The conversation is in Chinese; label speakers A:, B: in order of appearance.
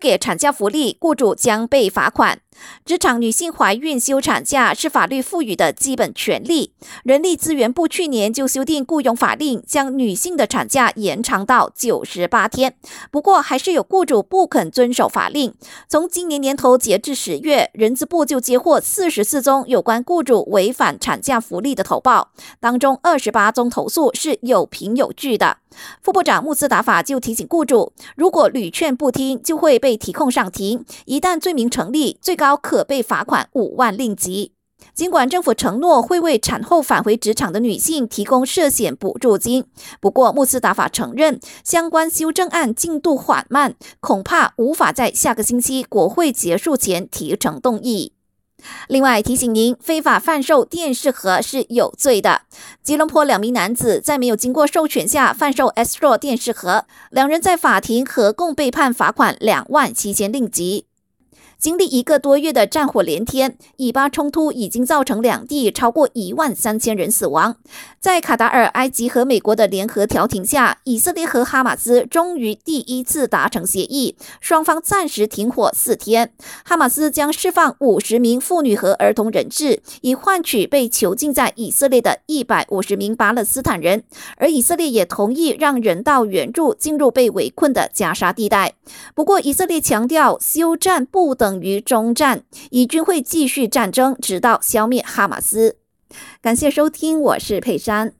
A: 给产假福利，雇主将被罚款。职场女性怀孕休产假是法律赋予的基本权利。人力资源部去年就修订雇佣法令，将女性的产假延长到九十八天。不过，还是有雇主不肯遵守法令。从今年年头截至十月，人资部就接获四十四宗有关雇主违反产假福利的投报，当中二十八宗投诉是有凭有据的。副部长穆斯达法就提醒雇主，如果屡劝不听，就会被提控上庭。一旦罪名成立，最高可被罚款五万令吉。尽管政府承诺会为产后返回职场的女性提供涉险补助金，不过穆斯达法承认，相关修正案进度缓慢，恐怕无法在下个星期国会结束前提成动议。另外提醒您，非法贩售电视盒是有罪的。吉隆坡两名男子在没有经过授权下贩售 Astro 电视盒，两人在法庭合共被判罚款两万七千令吉。经历一个多月的战火连天，以巴冲突已经造成两地超过一万三千人死亡。在卡达尔、埃及和美国的联合调停下，以色列和哈马斯终于第一次达成协议，双方暂时停火四天。哈马斯将释放五十名妇女和儿童人质，以换取被囚禁在以色列的一百五十名巴勒斯坦人。而以色列也同意让人道援助进入被围困的加沙地带。不过，以色列强调休战不等。等于终战，以军会继续战争，直到消灭哈马斯。感谢收听，我是佩珊。